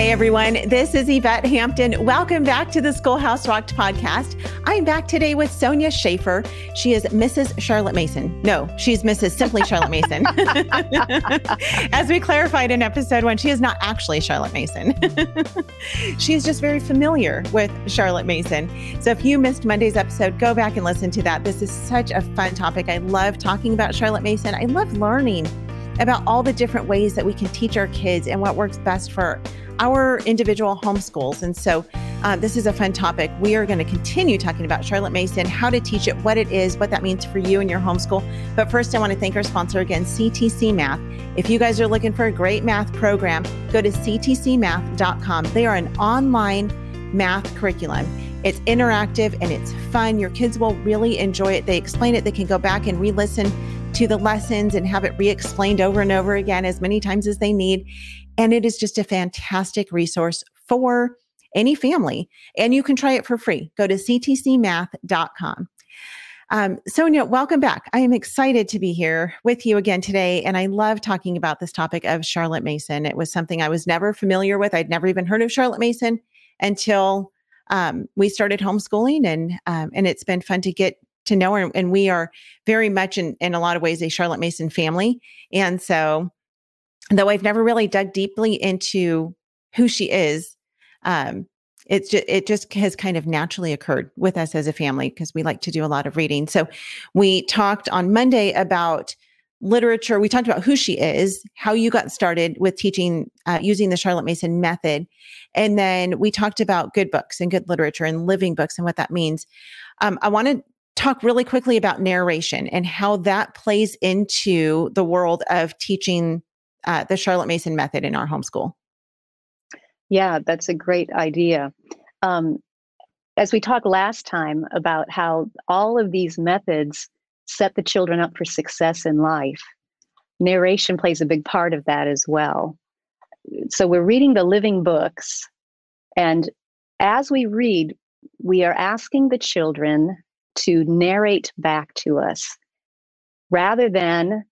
Hey everyone, this is Yvette Hampton. Welcome back to the Schoolhouse Rocked podcast. I'm back today with Sonya Shafer. She is Mrs. Charlotte Mason. No, she's Mrs. Simply Charlotte Mason. As we clarified in episode one, she is not actually Charlotte Mason. she's just very familiar with Charlotte Mason. So if you missed Monday's episode, go back and listen to that. This is such a fun topic. I love talking about Charlotte Mason. I love learning about all the different ways that we can teach our kids and what works best for our individual homeschools. And so, uh, this is a fun topic. We are going to continue talking about Charlotte Mason, how to teach it, what it is, what that means for you and your homeschool. But first, I want to thank our sponsor again, CTC Math. If you guys are looking for a great math program, go to ctcmath.com. They are an online math curriculum. It's interactive and it's fun. Your kids will really enjoy it. They explain it, they can go back and re listen to the lessons and have it re explained over and over again as many times as they need. And it is just a fantastic resource for any family. And you can try it for free. Go to ctcmath.com. Um, Sonya, welcome back. I am excited to be here with you again today. And I love talking about this topic of Charlotte Mason. It was something I was never familiar with. I'd never even heard of Charlotte Mason until um, we started homeschooling. And, um, and it's been fun to get to know her. And we are very much in, in a lot of ways a Charlotte Mason family. And so though I've never really dug deeply into who she is, um, it's just, it just has kind of naturally occurred with us as a family because we like to do a lot of reading. So we talked on Monday about literature. We talked about who she is, how you got started with teaching uh, using the Charlotte Mason method. And then we talked about good books and good literature and living books and what that means. Um, I want to talk really quickly about narration and how that plays into the world of teaching uh, the Charlotte Mason method in our homeschool. Yeah, that's a great idea. Um, as we talked last time about how all of these methods set the children up for success in life, narration plays a big part of that as well. So we're reading the living books, and as we read, we are asking the children to narrate back to us rather than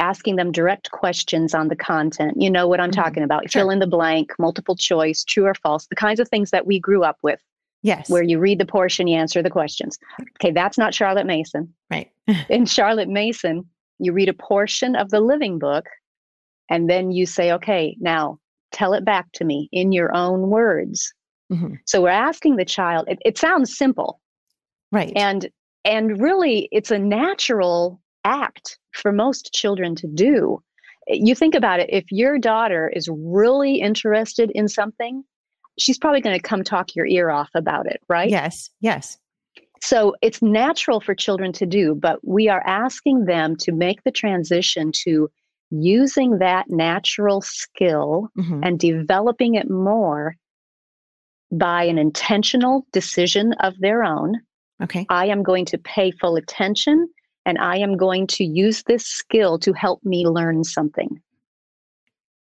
asking them direct questions on the content. You know what I'm mm-hmm. talking about. Sure. Fill in the blank, multiple choice, true or false, the kinds of things that we grew up with. Yes. Where you read the portion, you answer the questions. Okay, that's not Charlotte Mason. Right. in Charlotte Mason, you read a portion of the living book and then you say, okay, now tell it back to me in your own words. Mm-hmm. So we're asking the child, it, it sounds simple. Right. And and really it's a natural act for most children to do. You think about it, if your daughter is really interested in something, she's probably going to come talk your ear off about it, right? Yes, yes. So it's natural for children to do, but we are asking them to make the transition to using that natural skill mm-hmm. and developing it more by an intentional decision of their own. Okay. I am going to pay full attention and I am going to use this skill to help me learn something.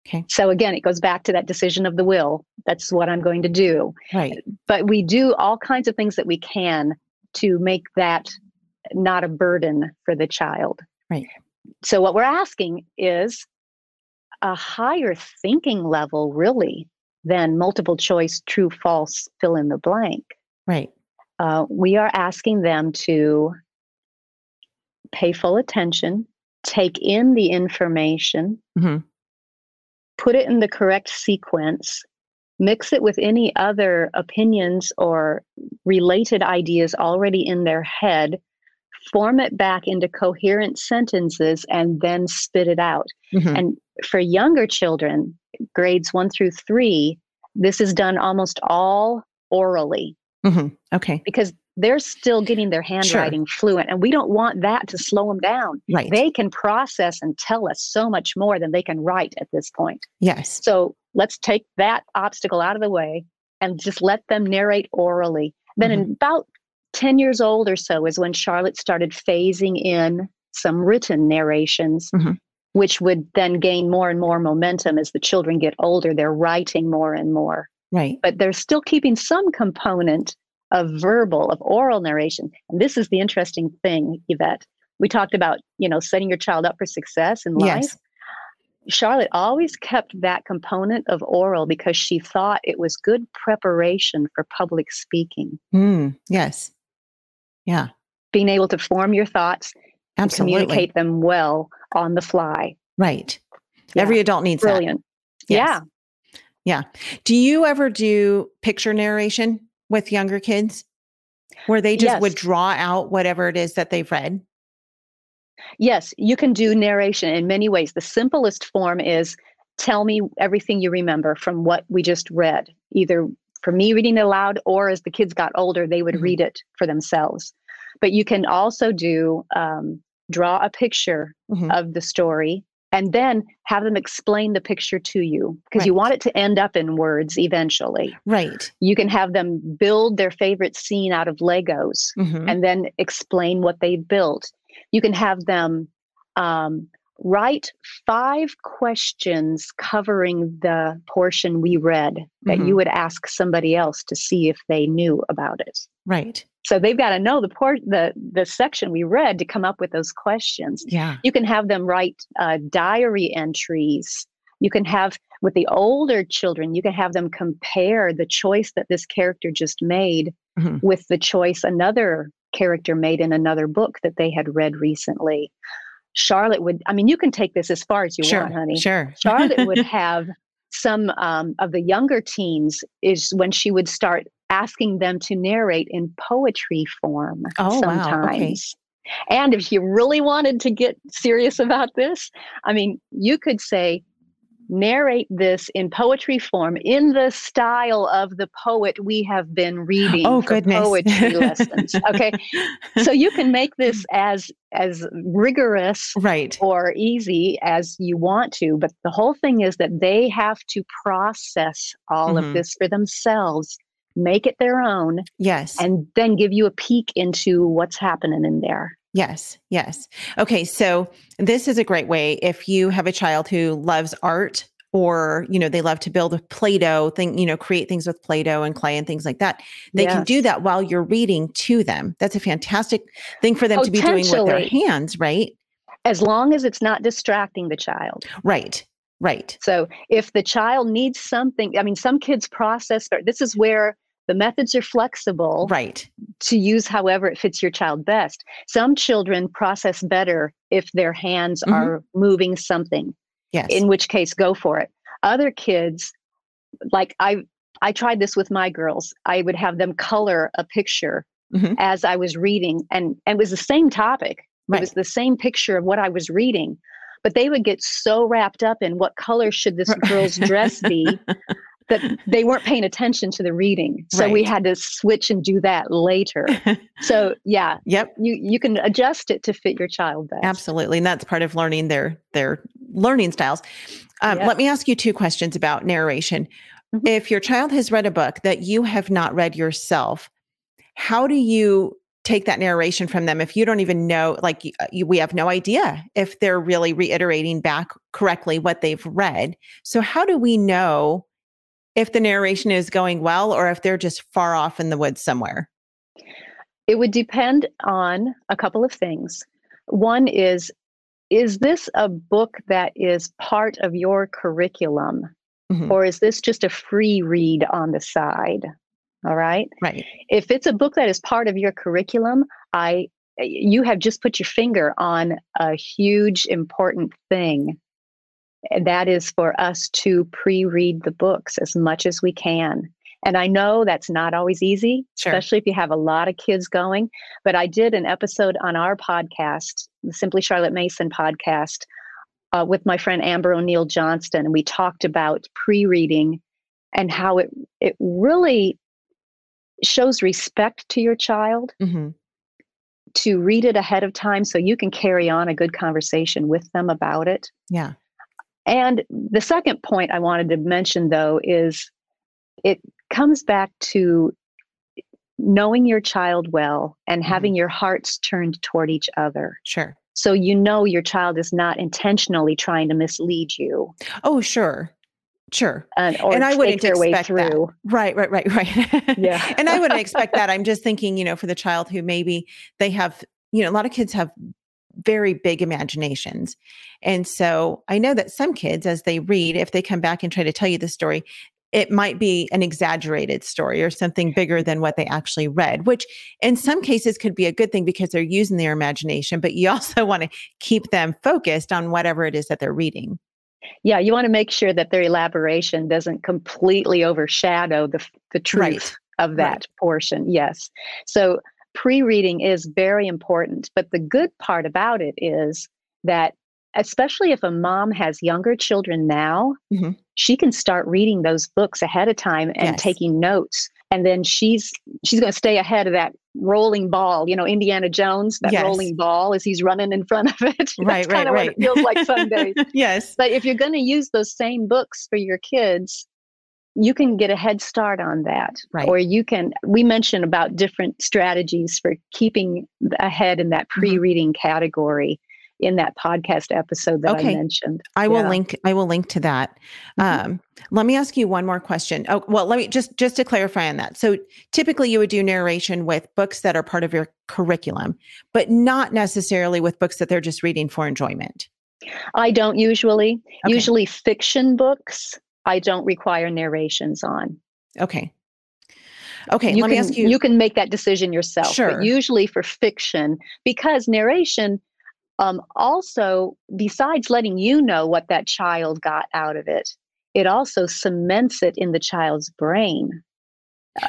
Okay. So again, it goes back to that decision of the will. That's what I'm going to do. Right. But we do all kinds of things that we can to make that not a burden for the child. Right. So what we're asking is a higher thinking level, really, than multiple choice, true, false, fill in the blank. Right. Uh, we are asking them to pay full attention, take in the information, mm-hmm. put it in the correct sequence, mix it with any other opinions or related ideas already in their head, form it back into coherent sentences, and then spit it out. Mm-hmm. And for younger children, grades one through three, this is done almost all orally. Mm-hmm. Okay. Because they're still getting their handwriting sure. fluent and we don't want that to slow them down. Right. They can process and tell us so much more than they can write at this point. Yes. So let's take that obstacle out of the way and just let them narrate orally. Then mm-hmm. in about 10 years old or so is when charlotte started phasing in some written narrations mm-hmm. which would then gain more and more momentum as the children get older. They're writing more and more. Right. But they're still keeping some component of verbal, of oral narration. And this is the interesting thing, Yvette. We talked about, you know, setting your child up for success in life. Yes. Charlotte always kept that component of oral because she thought it was good preparation for public speaking. Mm, yes. Yeah. Being able to form your thoughts Absolutely. and communicate them well on the fly. Right. Yeah. Every adult needs Brilliant. that. Yes. Yeah. Yeah. Do you ever do picture narration with younger kids where they just Yes. would draw out whatever it is that they've read? Yes, you can do narration in many ways. The simplest form is tell me everything you remember from what we just read, either for me reading it aloud or as the kids got older, they would Mhm. read it for themselves. But you can also do um, draw a picture Mhm. of the story and then have them explain the picture to you because you want it to end up in words eventually. Right. You can have them build their favorite scene out of Legos Mhm. and then explain what they built. You can have them um, write five questions covering the portion we read that Mhm. you would ask somebody else to see if they knew about it. Right. So they've got to know the port the the section we read to come up with those questions. Yeah. You can have them write uh, diary entries. You can have with the older children, you can have them compare the choice that this character just made Mhm. with the choice another character made in another book that they had read recently. Charlotte would, I mean, you can take this as far as you sure. want, honey. Sure. Charlotte would have some um, of the younger teens is when she would start asking them to narrate in poetry form Oh, wow. Okay. sometimes. And if you really wanted to get serious about this, I mean, you could say, narrate this in poetry form in the style of the poet we have been reading oh goodness. poetry lessons. Okay. So you can make this as as rigorous right. or easy as you want to, but the whole thing is that they have to process all Mhm. of this for themselves, make it their own, Yes. and then give you a peek into what's happening in there. Yes, yes. Okay, so this is a great way if you have a child who loves art or, you know, they love to build a Play-Doh thing, you know, create things with Play-Doh and clay and things like that. They can do that while you're reading to them. That's a fantastic thing for them to be doing with their hands, right? As long as it's not distracting the child. Right. Right. So if the child needs something, I mean, some kids process, this is where the methods are flexible Right. to use however it fits your child best. Some children process better if their hands Mhm. are moving something. Yes. in which case go for it other kids like i i tried this with my girls i would have them color a picture Mhm. as i was reading and and it was the same topic Right. it was the same picture of what i was reading but they would get so wrapped up in what color should this girl's dress be that they weren't paying attention to the reading so we had to switch and do that later so yeah yep. you you can adjust it to fit your child best Absolutely. And that's part of learning their their learning styles. Um, Yeah. Let me ask you two questions about narration. Mhm. If your child has read a book that you have not read yourself, how do you take that narration from them if you don't even know, like uh, you, we have no idea if they're really reiterating back correctly what they've read? So, how do we know if the narration is going well or if they're just far off in the woods somewhere? It would depend on a couple of things. One is Is this a book that is part of your curriculum, Mhm. or is this just a free read on the side? All right. Right. If it's a book that is part of your curriculum, I you have just put your finger on a huge important thing. And that is for us to pre-read the books as much as we can. And I know that's not always easy, Sure. especially if you have a lot of kids going. But I did an episode on our podcast, the Simply Charlotte Mason podcast, uh, with my friend Amber O'Neal Johnston, and we talked about pre-reading and how it it really shows respect to your child Mhm. to read it ahead of time so you can carry on a good conversation with them about it. Yeah. And the second point I wanted to mention, though, is it comes back to knowing your child well and mm-hmm. having your hearts turned toward each other. Sure. So you know your child is not intentionally trying to mislead you Oh, sure. Sure. and, or And I take wouldn't their way expect that. through. Right, right, right, right. Yeah. and I wouldn't expect that. I'm just thinking, you know, for the child who maybe they have, you know, a lot of kids have very big imaginations. And so I know that some kids, as they read, if they come back and try to tell you the story, it might be an exaggerated story or something bigger than what they actually read, which in some cases could be a good thing because they're using their imagination, but you also want to keep them focused on whatever it is that they're reading. Yeah, you want to make sure that their elaboration doesn't completely overshadow the, the truth right. of that right. portion. Yes. So pre reading is very important. But the good part about it is that especially if a mom has younger children now, mm-hmm. she can start reading those books ahead of time and yes. taking notes. And then she's she's going to stay ahead of that rolling ball, you know, Indiana Jones, that yes. rolling ball as he's running in front of it. right, right, right. it feels like some days. yes. But if you're going to use those same books for your kids, you can get a head start on that. Right. Or you can, we mentioned about different strategies for keeping ahead in that pre reading mm-hmm. category in that podcast episode that okay. I mentioned. I will yeah. link I will link to that. Mm-hmm. Um, let me ask you one more question. Oh, well, let me just just to clarify on that. So typically you would do narration with books that are part of your curriculum, but not necessarily with books that they're just reading for enjoyment. I don't usually. Okay. Usually fiction books I don't require narrations on. Okay. Okay, you let can, me ask you. You can make that decision yourself. Sure. But usually for fiction, because narration um, also, besides letting you know what that child got out of it, it also cements it in the child's brain.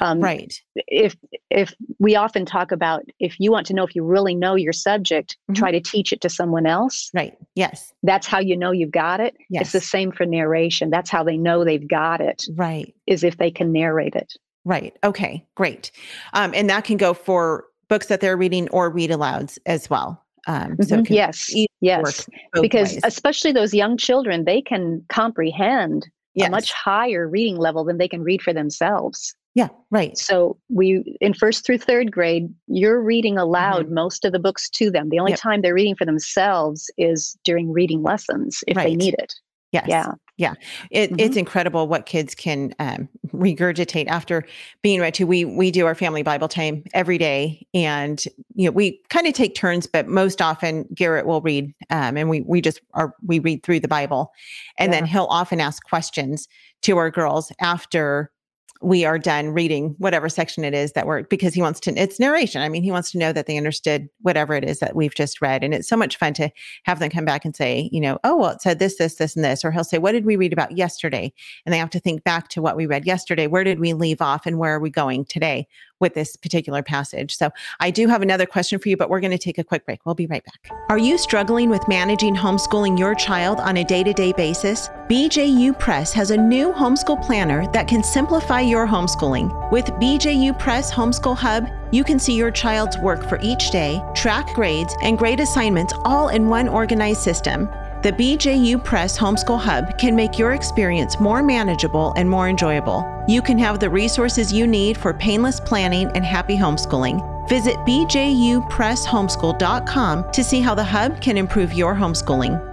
Um, right. If if we often talk about if you want to know if you really know your subject, mm-hmm. try to teach it to someone else. Right. Yes. That's how you know you've got it. Yes. It's the same for narration. That's how they know they've got it. Right. Is if they can narrate it. Right. Okay. Great. Um, and that can go for books that they're reading or read alouds as well. Um, so mm-hmm. yes, yes, because ways. especially those young children, they can comprehend yes. a much higher reading level than they can read for themselves. Yeah, right. So we in first through third grade, you're reading aloud mm-hmm. most of the books to them. The only yep. time they're reading for themselves is during reading lessons if right. they need it. Yes. Yeah. Yeah. It, mm-hmm. It's incredible what kids can um, regurgitate after being read to. We we do our family Bible time every day, and you know we kind of take turns, but most often Garrett will read, um, and we we just are we read through the Bible, and yeah. then he'll often ask questions to our girls after we are done reading whatever section it is that we're because he wants to it's narration. I mean he wants to know that they understood whatever it is that we've just read. And it's so much fun to have them come back and say you know oh well it said this this this and this. Or he'll say what did we read about yesterday? And they have to think back to what we read yesterday. Where did we leave off and where are we going today with this particular passage. So I do have another question for you, but we're going to take a quick break. We'll be right back. Are you struggling with managing homeschooling your child on a day to day basis? BJU Press has a new homeschool planner that can simplify your homeschooling. With BJU Press Homeschool Hub, you can see your child's work for each day, track grades, and grade assignments all in one organized system. The BJU Press Homeschool Hub can make your experience more manageable and more enjoyable. You can have the resources you need for painless planning and happy homeschooling. Visit bjupresshomeschool.com to see how the Hub can improve your homeschooling.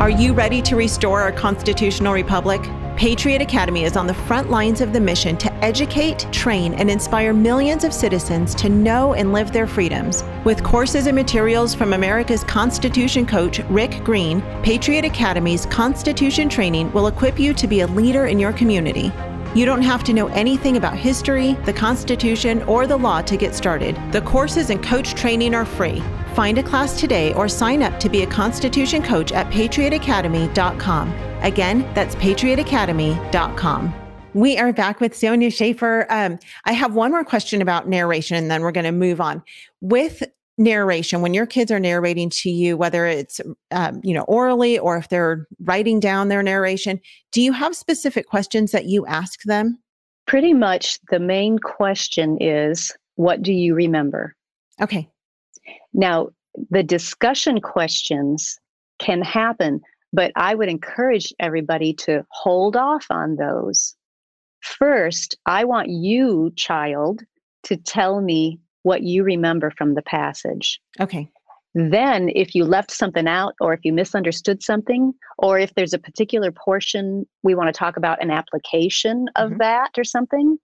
Are you ready to restore our constitutional republic? Patriot Academy is on the front lines of the mission to educate, train, and inspire millions of citizens to know and live their freedoms. With courses and materials from America's Constitution coach, Rick Green, Patriot Academy's Constitution training will equip you to be a leader in your community. You don't have to know anything about history, the Constitution, or the law to get started. The courses and coach training are free. Find a class today or sign up to be a Constitution coach at patriotacademy.com. Again, that's patriotacademy.com. We are back with Sonya Shafer. Um, I have one more question about narration, and then we're going to move on. With narration, when your kids are narrating to you, whether it's um, you know orally or if they're writing down their narration, do you have specific questions that you ask them? Pretty much, the main question is, "What do you remember?" Okay. Now, the discussion questions can happen but I would encourage everybody to hold off on those. First, I want you, child, to tell me what you remember from the passage. Okay. Then, if you left something out, or if you misunderstood something, or if there's a particular portion we want to talk about an application of mm-hmm. that or something,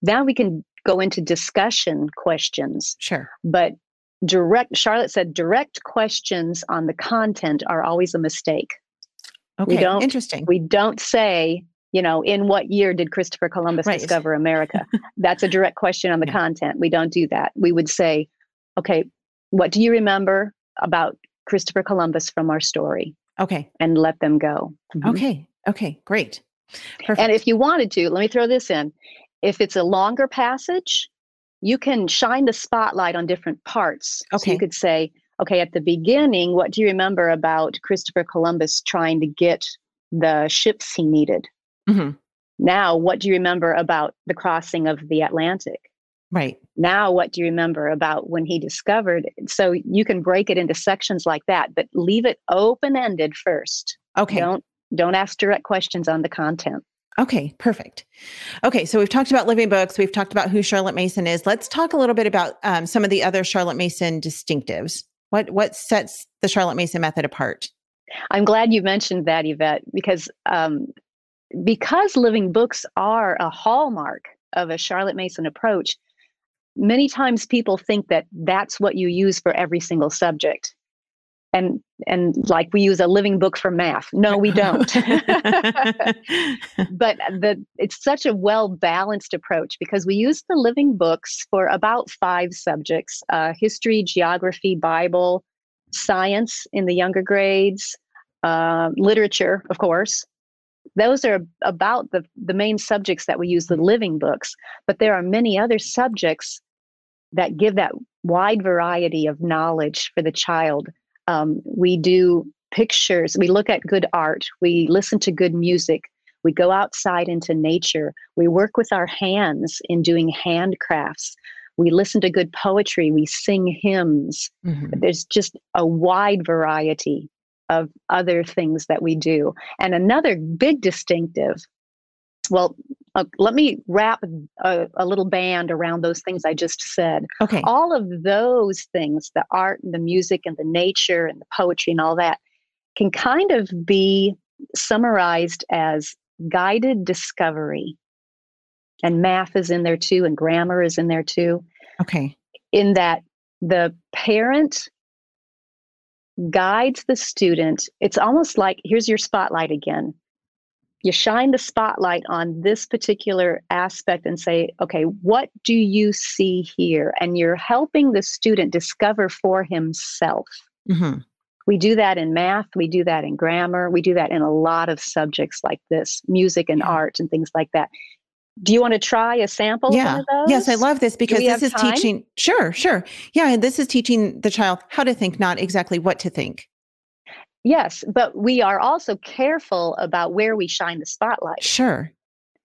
then we can go into discussion questions. Sure. But direct, Charlotte said, direct questions on the content are always a mistake. Okay, don't- interesting. We don't say, you know, in what year did Christopher Columbus Right. discover America? That's a direct question on the Yeah. content. We don't do that. We would say, okay, what do you remember about Christopher Columbus from our story? Okay, And let them go. Mhm. okay, okay, great. Perfect. And if you wanted to, let me throw this in. If it's a longer passage, you can shine the spotlight on different parts. So Okay. you could say, okay, at the beginning, what do you remember about Christopher Columbus trying to get the ships he needed? Mhm, Now, what do you remember about the crossing of the Atlantic? Right. Now, what do you remember about when he discovered? It? So you can break it into sections like that, but leave it open ended first. Okay. Don't don't ask direct questions on the content. Okay, perfect. Okay, so we've talked about living books. We've talked about who Charlotte Mason is. Let's talk a little bit about um, some of the other Charlotte Mason distinctives. What what sets the Charlotte Mason method apart? I'm glad you mentioned that, Yvette, because um, because living books are a hallmark of a Charlotte Mason approach. Many times people think that that's what you use for every single subject, and and like we use a living book for math. No, we don't. but the it's such a well balanced approach because we use the living books for about five subjects: uh, history, geography, Bible, science in the younger grades, uh, literature, of course. Those are about the, the main subjects that we use the living books, but there are many other subjects that give that wide variety of knowledge for the child. Um, we do pictures, we look at good art, we listen to good music, we go outside into nature, we work with our hands in doing handcrafts, we listen to good poetry, we sing hymns, Mhm. there's just a wide variety of other things that we do. And another big distinctive, well, uh, let me wrap a, a little band around those things I just said. Okay. All of those things, the art and the music and the nature and the poetry and all that, can kind of be summarized as guided discovery. And math is in there too, and grammar is in there too Okay. in that the parent guides the student. It's almost like here's your spotlight again. You shine the spotlight on this particular aspect and say, okay, what do you see here? And you're helping the student discover for himself. hmm We do that in math, we do that in grammar, we do that in a lot of subjects like this, music and art and things like that. Do you want to try a sample Yeah. of those? Yes, I love this because this is time? teaching. Sure, sure. Yeah, and this is teaching the child how to think, not exactly what to think. Yes, but we are also careful about where we shine the spotlight. Sure.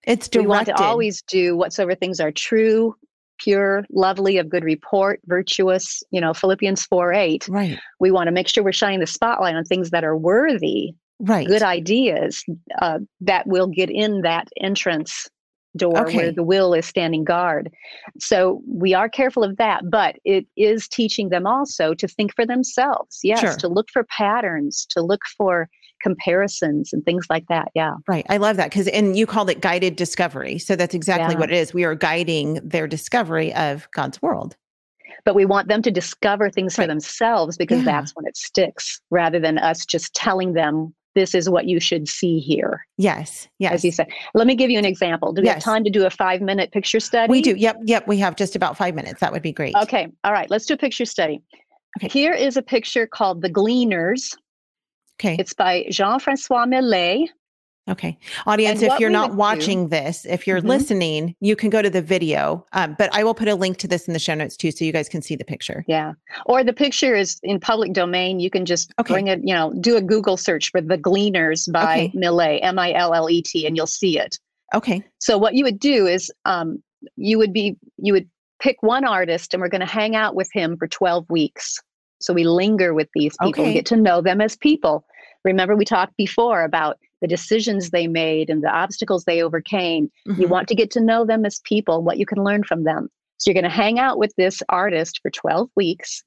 It's We want to always do whatsoever things are true, pure, lovely, of good report, virtuous, you know, Philippians 4 8. right. We want to make sure we're shining the spotlight on things that are worthy, Right. good ideas uh, that will get in that entrance door Okay. where the will is standing guard. So we are careful of that, but it is teaching them also to think for themselves. Yes, Sure. to look for patterns, to look for comparisons and things like that. Yeah. Right. I love that because, and you called it guided discovery. So that's exactly Yeah. what it is. We are guiding their discovery of God's world. but we want them to discover things for themselves because Yeah. that's when it sticks rather than us just telling them this is what you should see here Yes. Yes. as you said let me give you an example do we have time to do a five minute picture study We do. Yep. Yep. We have just about five minutes. That would be great. okay all right let's do a picture study Okay. here is a picture called the gleaners Okay. it's by jean-francois millet Okay. Audience, And if you're not would do- watching this, if you're Mhm. listening, you can go to the video. Um, but I will put a link to this in the show notes too, so you guys can see the picture. yeah or the picture is in public domain you can just Okay. bring it you know do a google search for the gleaners by Okay. millet m-i-l-l-e-t and you'll see it Okay. So what you would do is um, you would be you would pick one artist and we're going to hang out with him for 12 weeks. So we linger with these people, Okay. get to know them as people. Remember we talked before about the decisions they made and the obstacles they overcame. You Mhm. want to get to know them as people, what you can learn from them. So you're going to hang out with this artist for 12 weeks.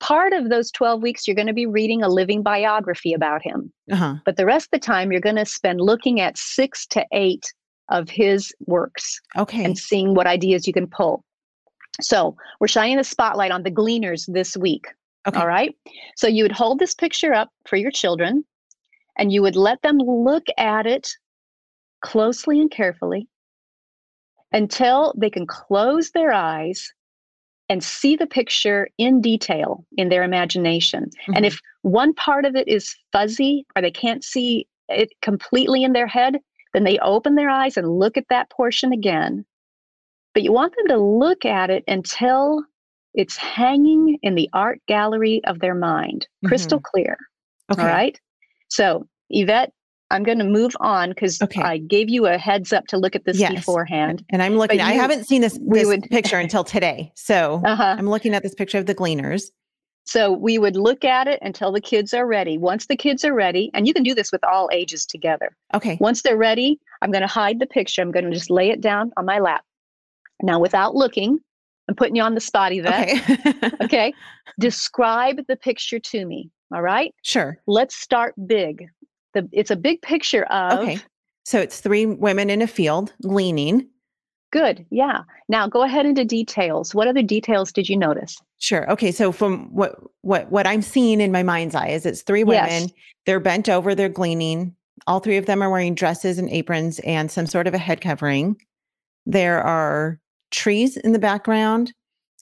Part of those 12 weeks you're going to be reading a living biography about him. Uh-huh. But the rest of the time you're going to spend looking at 6 to 8 of his works Okay. and seeing what ideas you can pull. So we're shining the spotlight on the gleaners this week. Okay. All right. So you would hold this picture up for your children and you would let them look at it closely and carefully until they can close their eyes and see the picture in detail in their imagination. Mm-hmm. And if one part of it is fuzzy or they can't see it completely in their head, then they open their eyes and look at that portion again. But you want them to look at it until it's hanging in the art gallery of their mind, crystal clear. okay. All right. So, Yvette, I'm going to move on because Okay. I gave you a heads up to look at this Yes. beforehand. And I'm looking, But I haven't seen this, this would- picture until today. So Uh-huh. I'm looking at this picture of the gleaners. So we would look at it until the kids are ready. Once the kids are ready, and you can do this with all ages together. Okay. Once they're ready, I'm going to hide the picture. I'm going to just lay it down on my lap. Now, without looking, I'm putting you on the spot, Yvette. Okay. Okay. Describe the picture to me. All right. sure. Let's start big. The, it's a big picture of Okay. So it's three women in a field gleaning. good. Yeah. Now go ahead into details. What other details did you notice? Sure. Okay. So from what what what I'm seeing in my mind's eye is it's three women. Yes. They're bent over. They're gleaning. All three of them are wearing dresses and aprons and some sort of a head covering. There are trees in the background,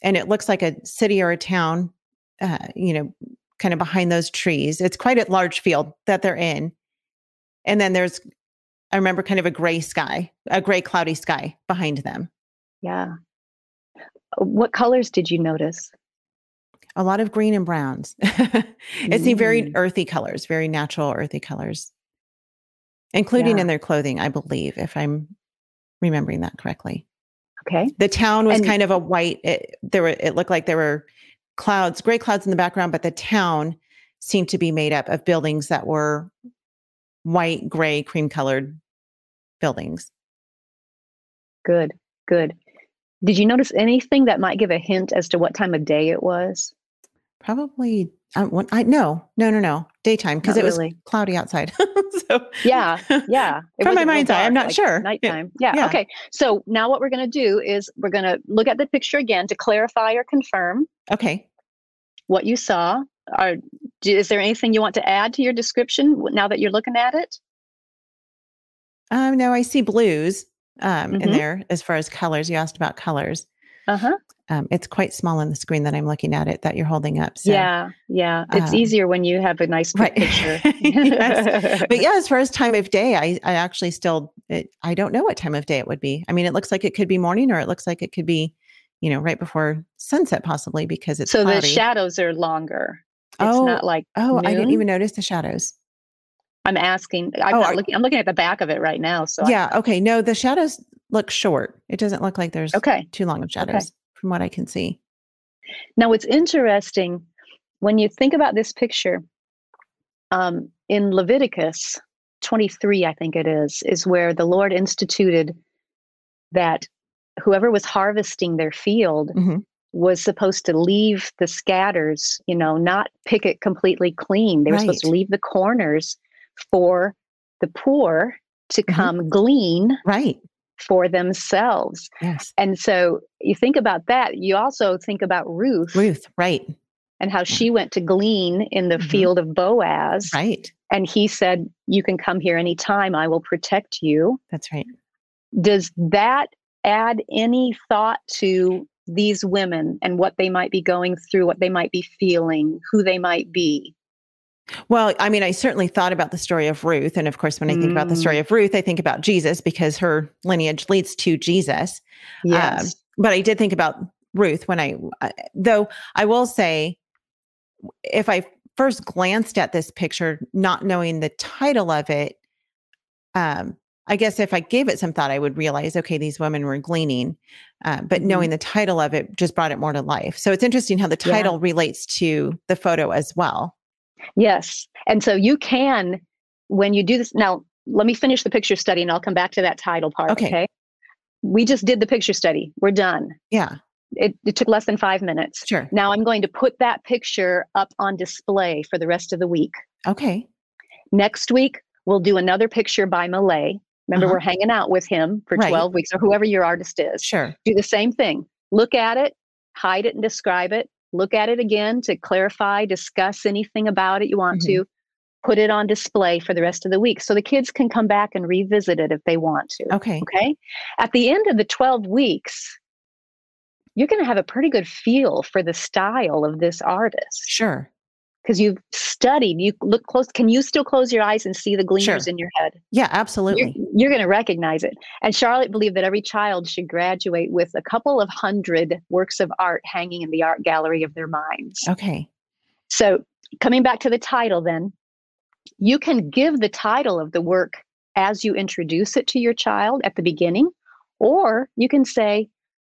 and it looks like a city or a town. Uh, you know, kind of behind those trees. It's quite a large field that they're in. And then there's, I remember, kind of a gray sky, a gray cloudy sky behind them. Yeah. What colors did you notice? a lot of green and browns. it seemed very Mm. earthy colors, very natural earthy colors, including Yeah. in their clothing, I believe, if I'm remembering that correctly. Okay. The town was And- kind of a white. It, there were. It looked like there were clouds, gray clouds in the background, but the town seemed to be made up of buildings that were white, gray, cream colored buildings. Good. Good. Did you notice anything that might give a hint as to what time of day it was? Probably. I, I no, no, no, no. Daytime because it was really. cloudy outside. so Yeah. Yeah. It From my mind's eye, I'm not like sure. Nighttime. Yeah. Yeah. Okay. So now what we're going to do is we're going to look at the picture again to clarify or confirm okay. what you saw. Are, do, is there anything you want to add to your description now that you're looking at it? Um, no, I see blues um, in Mhm. there as far as colors. You asked about colors. Uh huh. Um, it's quite small on the screen that I'm looking at it that you're holding up. So. yeah. Yeah. It's um, easier when you have a nice Right. picture. Yes. But yeah, as far as time of day, I, I actually still, it, I don't know what time of day it would be. I mean, it looks like it could be morning or it looks like it could be, you know, right before sunset possibly because it's so the shadows are longer. It's Oh, not like oh, I didn't even notice the shadows. I'm asking. I'm Oh, are- looking. I'm looking at the back of it right now. So I- yeah. Okay. No, the shadows look short. It doesn't look like there's okay. too long of shadows from what I can see. Now, what's interesting when you think about this picture um, in Leviticus 23, I think it is, is where the Lord instituted that whoever was harvesting their field Mhm. was supposed to leave the scatters, you know, not pick it completely clean. They were supposed to leave the corners for the poor to Mhm. come glean Right. For themselves. Yes. And so you think about that. You also think about Ruth, Ruth. Right. and how she went to glean in the Mhm. field of Boaz. Right. And he said, You can come here anytime. I will protect you. That's right. Does that add any thought to these women and what they might be going through, what they might be feeling, who they might be? Well, I mean, I certainly thought about the story of Ruth. And of course, when I think about the story Mm. of Ruth, I think about Jesus because her lineage leads to Jesus. Yes. But I did think about Ruth when I, I- though I will say, if I first glanced at this picture, not knowing the title of it, um, I guess if I gave it some thought, I would realize, okay, these women were gleaning. Uh, but Mhm. knowing the title of it just brought it more to life. So it's interesting how the Yeah. title relates to the photo as well. Yes. And so you can, when you do this, now let me finish the picture study and I'll come back to that title part. Okay. Okay. We just did the picture study. We're done. Yeah, It, it took less than five minutes. sure. Now I'm going to put that picture up on display for the rest of the week. Okay. Next week, we'll do another picture by Millet. Remember, Uh-huh. we're hanging out with him for Right. 12 weeks or whoever your artist is. Sure. Do the same thing. Look at it hide it and describe it, look at it again to clarify, discuss anything about it you want mm-hmm. to, put it on display for the rest of the week so the kids can come back and revisit it if they want to. Okay. Okay. At the end of the 12 weeks, you're going to have a pretty good feel for the style of this artist. Sure because you've studied you look close can you still close your eyes and see the gleaners sure. in your head? Yeah absolutely. you're, you're going to recognize it. And charlotte believed that every child should graduate with a couple of hundred works of art hanging in the art gallery of their minds. Okay. So coming back to the title then you can give the title of the work as you introduce it to your child at the beginning or you can say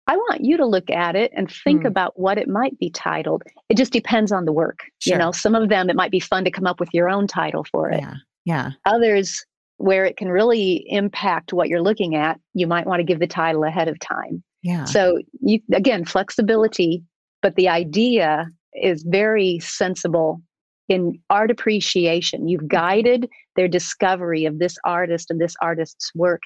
I want you to look at it and think mm. about what it might be titled. It just depends on the work. Sure. You know, some of them it might be fun to come up with your own title for it. Yeah. Yeah. Others where it can really impact what you're looking at, you might want to give the title ahead of time. Yeah. So you again, flexibility, but the idea is very sensible in art appreciation. You've guided their discovery of this artist and this artist's work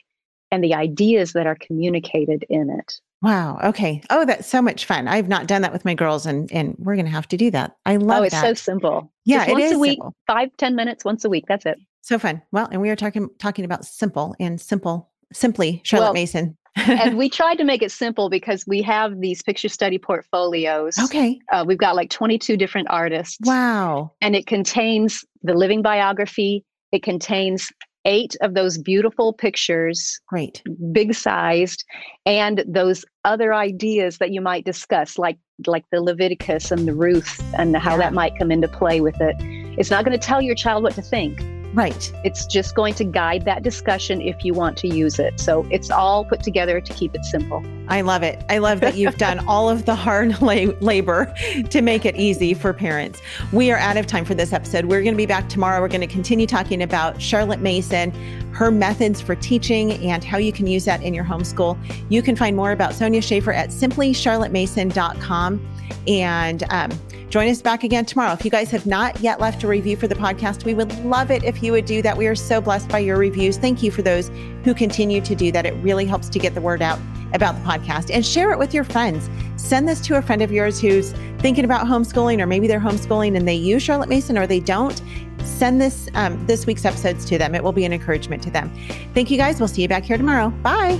and the ideas that are communicated in it. Wow. Okay. Oh, that's so much fun. I've not done that with my girls, and and we're going to have to do that. I love. Oh, it's that. so simple. Yeah, Just it once is a week, simple. five ten minutes once a week. That's it. So fun. Well, and we are talking talking about simple and simple, simply Charlotte well, Mason. and we tried to make it simple because we have these picture study portfolios. Okay. Uh, we've got like 22 different artists. Wow. And it contains the living biography. It contains eight of those beautiful pictures. Great. Big sized. And those other ideas that you might discuss, like like the Leviticus and the Ruth and how yeah. that might come into play with it. It's not going to tell your child what to think. Right. It's just going to guide that discussion if you want to use it. So it's all put together to keep it simple. I love it. I love that you've done all of the hard la- labor to make it easy for parents. We are out of time for this episode. We're going to be back tomorrow. We're going to continue talking about Charlotte Mason, her methods for teaching, and how you can use that in your homeschool. You can find more about Sonya Shafer at simplycharlottemason.com. And um, join us back again tomorrow. If you guys have not yet left a review for the podcast, we would love it if you would do that. We are so blessed by your reviews. Thank you for those who continue to do that. It really helps to get the word out about the podcast and share it with your friends. Send this to a friend of yours who's thinking about homeschooling, or maybe they're homeschooling and they use Charlotte Mason or they don't. Send this um, this week's episodes to them. It will be an encouragement to them. Thank you guys. We'll see you back here tomorrow. Bye.